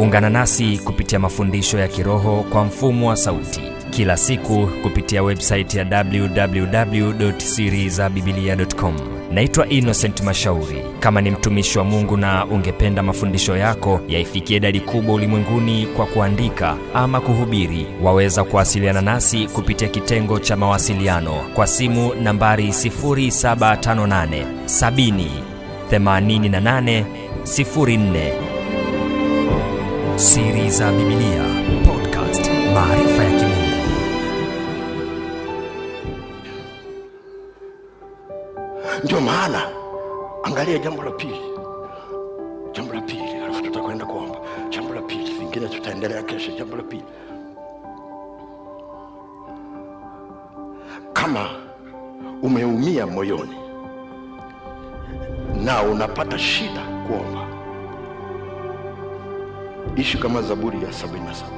ungana nasi kupitia mafundisho ya kiroho kwa mfumo wa sauti. Kila siku kupitia websaiti ya www.sirizabibilia.com naitwa innocent mashauri. Kama ni mtumishi wa mungu na ungependa mafundisho yako yaifikie idadi kubwa ulimwenguni kwa kuandika ama kuhubiri waweza kuwasiliana nasi kupitia kitengo cha mawasiliano kwa simu nambari 758 70 88 04 siri za Biblia podcast maarifa ya kimungu. Ndio maana angalia jambo la pili. Jambo la pili alafu tutakwenda kuomba. Jambo la pili vingine tutaendelea kesho. Jambo la pili. Kama umeumia moyoni na unapata shida kuomba ishi kama zaburi ya sabini na saba.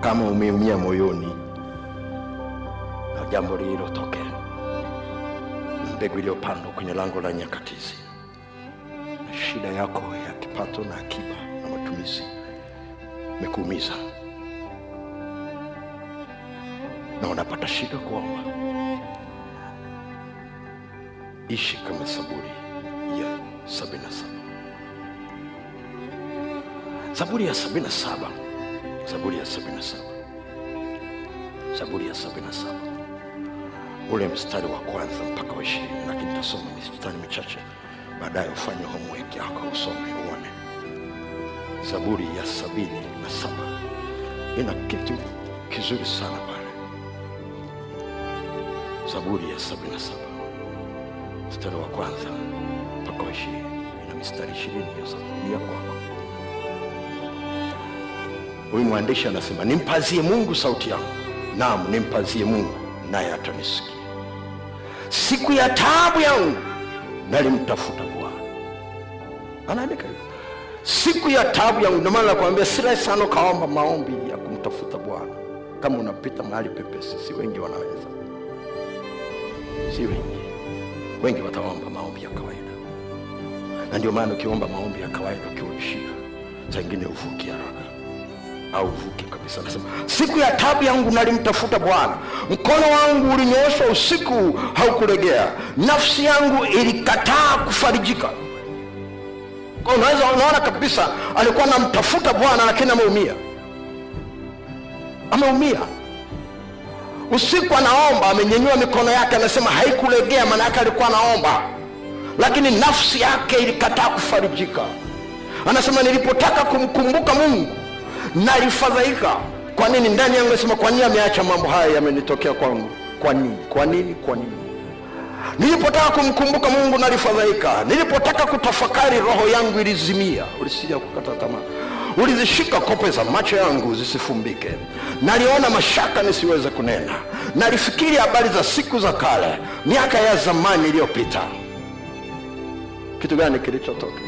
Kama umeumia moyoni na jambo lililotokea mbegu iliyopandwa kwenye lango la nyakatizi na shida yako ya kipato na akiba na matumizi imekuumiza na unapata shida kuomba ishi kama saburi ya sabini na saba. Zaburi ya sabini na saba. Zaburi ya sabini na saba. Zaburi ya sabini na saba. Ule mstari wa kwanza mpaka wa ishirini lakini tasoma mistari michache. Baadaye ufanye homework yako usome uone. Zaburi ya sabini na saba. Ina kitu kizuri sana zaburi ya sabini na saba. Mstari wa kwanza mpaka ishirini. Na mistari ishirini ya zaburi ya kwako. Huyu mwandishi anasema nimpazie mungu sauti yangu. Naam nimpazie mungu naye atanisikia. Siku ya taabu yangu nalimtafuta bwana. Anaandika hivyo siku ya taabu yangu ndio maana nakwambia si rahisi sana ukaomba maombi ya kumtafuta bwana. Kama unapita mahali pepesi si wengi wanaweza si wengi wengi wataomba maombi ya kawaida. Na ndio maana ukiomba maombi ya kawaida ukiwaishia saa ingine uvuki haraka. Au uvuki kabisa. Nasema siku ya tabu yangu nalimtafuta bwana. Mkono wangu ulinyooshwa usiku haukulegea. Nafsi yangu ilikataa kufarijika. Kwa unaweza unaona kabisa alikuwa anamtafuta bwana lakini ameumia. Ameumia usiku anaomba amenyenyua mikono yake anasema haikulegea maana yake alikuwa anaomba. Lakini nafsi yake ilikataa kufarijika. Anasema nilipotaka kumkumbuka mungu nalifadhaika. Kwa nini? Ndani yangu nasema kwa nini ameacha mambo haya yamenitokea kwangu? Kwa nini? Kwa nini? Kwa nini? Nilipotaka kumkumbuka mungu nalifadhaika. Nilipotaka kutafakari roho yangu ilizimia. Ulisija kukata tamaa ulizishika kope za macho yangu zisifumbike. Naliona mashaka nisiweze kunena. Nalifikiri habari za siku za kale miaka ya zamani iliyopita. Kitu gani kilichotoka?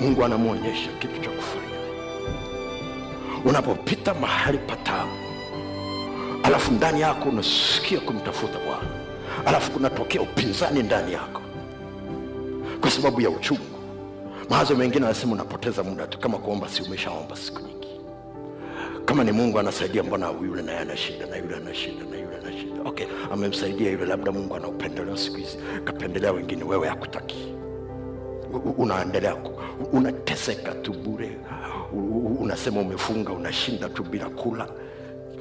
Mungu anamwonyesha kitu cha kufanya. Unapopita mahali patamu alafu ndani yako unasikia kumtafuta bwana. Alafu kunatokea upinzani ndani yako. Kwa sababu ya uchungu mawazo mengine anasema unapoteza muda tu kama kuomba si umeshaomba siku nyingi. Kama ni mungu anasaidia mbona yule naye ana shida na yule ana shida na yule ana shida? Okay amemsaidia yule labda mungu ana upendeleo siku hizi kapendelea wengine wewe hakutaki. Unaendelea unateseka tu bure. Unasema umefunga unashinda tu bila kula.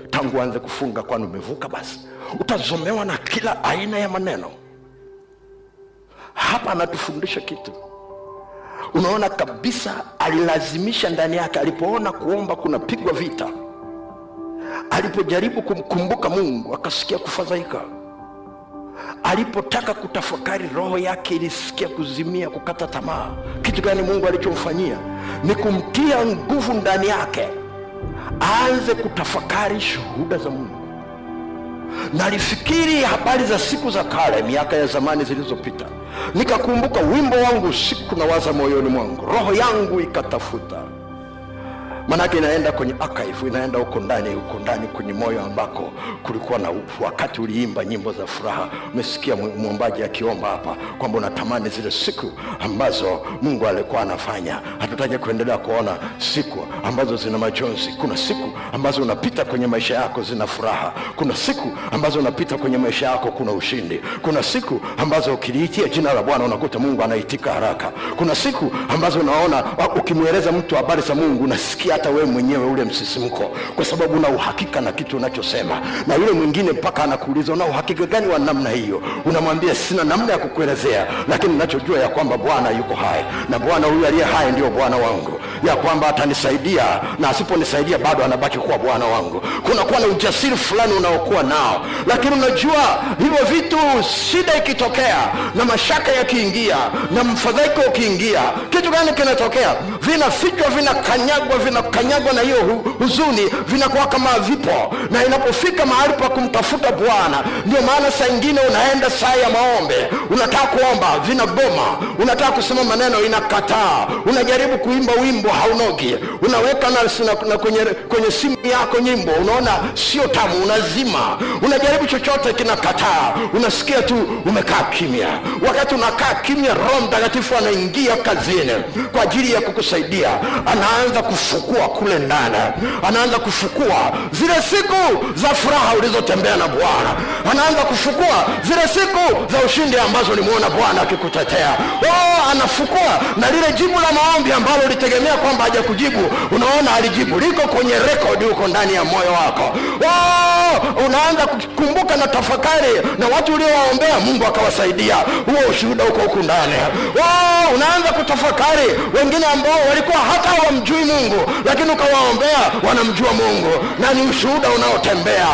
Tangu anze kufunga kwani umevuka basi? Utazomewa na kila aina ya maneno. Hapa anatufundisha kitu unaona kabisa alilazimisha ndani yake alipoona kuomba kunapigwa vita. Alipojaribu kumkumbuka mungu akasikia kufadhaika. Alipotaka kutafakari roho yake ilisikia kuzimia kukata tamaa. Kitu gani mungu alichomfanyia? Ni kumtia nguvu ndani yake aanze kutafakari shuhuda za mungu nalifikiri habari za siku za kale miaka ya zamani zilizopita. Nikakumbuka wimbo wangu usiku na waza moyoni mwangu. Roho yangu ikatafuta manake inaenda kwenye archive inaenda huko ndani huko ndani kwenye moyo ambako kulikuwa na upu wakati uliimba nyimbo za furaha. Umesikia mwombaji akiomba hapa kwamba unatamani zile siku ambazo mungu alikuwa anafanya. Hatutaki kuendelea kuona siku ambazo zina majonzi. Kuna siku ambazo unapita kwenye maisha yako zina furaha. Kuna siku ambazo unapita kwenye maisha yako kuna ushindi. Kuna siku ambazo ukiliitia jina la bwana unakuta mungu anaitika haraka. Kuna siku ambazo unaona ukimweleza mtu habari za mungu unasikia hata wewe mwenyewe ule msisimko kwa sababu una uhakika na kitu unachosema. Na yule mwingine mpaka anakuuliza una uhakika gani wa namna hiyo? Unamwambia sina namna ya kukuelezea lakini nachojua ya kwamba bwana yuko hai na bwana huyu aliye hai ndio bwana wangu. Ya kwamba atanisaidia na asiponisaidia bado anabaki kuwa bwana wangu. Kunakuwa na ujasiri fulani unaokuwa nao lakini unajua hivyo vitu shida ikitokea na mashaka yakiingia na mfadhaiko ukiingia kitu gani kinatokea vinafichwa vinakanyagwa vinakanyagwa na hiyo huzuni vinakuwa kama vipo. Na inapofika mahali pa kumtafuta bwana ndio maana saa ingine unaenda saa ya maombe. Unataka kuomba vinagoma. Unataka kusema maneno inakataa. Unajaribu kuimba wimbo haunogi. Unaweka na, na, na kwenye, kwenye simu yako nyimbo unaona sio tamu unazima. Unajaribu chochote kinakataa. Unasikia tu umekaa kimya. Wakati unakaa kimya roho mtakatifu anaingia kazini kwa ajili ya kukusaidia anaanza kufukua kule ndani anaanza kufukua zile siku za furaha ulizotembea na bwana. Anaanza kufukua zile siku za ushindi ambazo ulimwona bwana akikutetea. Oh, anafukua na lile jibu la maombi ambalo ulitegemea kwamba haja kujibu, unaona alijibu liko kwenye rekodi huko ndani ya moyo wako. Oh, unaanza kukumbuka na tafakari na watu uliowaombea mungu akawasaidia. Huo ushuhuda huko huku ndani. Oh, unaanza kutafakari wengine ambao walikuwa hata hawamjui mungu lakini ukawaombea wanamjua mungu. Na ni ushuhuda unaotembea.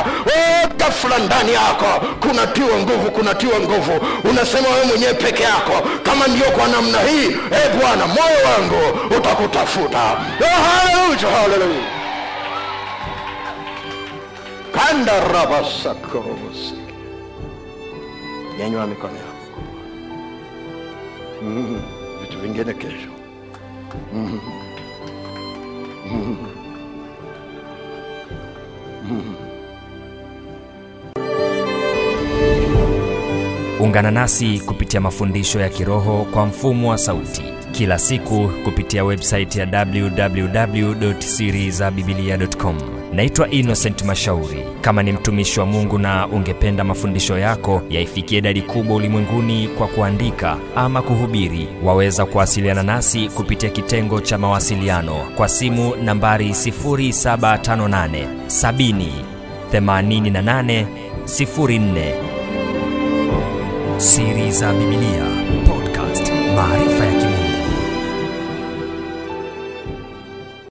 Gafula ndani yako kunatiwa nguvu kunatiwa nguvu. Unasema wewe mwenyewe peke yako kama ndio kwa namna hii e bwana moyo wangu utakutafuta. Oh, haleluya mikono yako. Mm, vitu vingine kesho ungana nasi kupitia mafundisho ya kiroho kwa mfumo wa sauti kila siku kupitia websaiti ya www.sirizabibilia.com naitwa innocent mashauri. Kama ni mtumishi wa mungu na ungependa mafundisho yako yaifikie idadi kubwa ulimwenguni kwa kuandika ama kuhubiri waweza kuwasiliana nasi kupitia kitengo cha mawasiliano kwa simu nambari 758 70 88 04 siri za bibilia podcast. Maarifa ya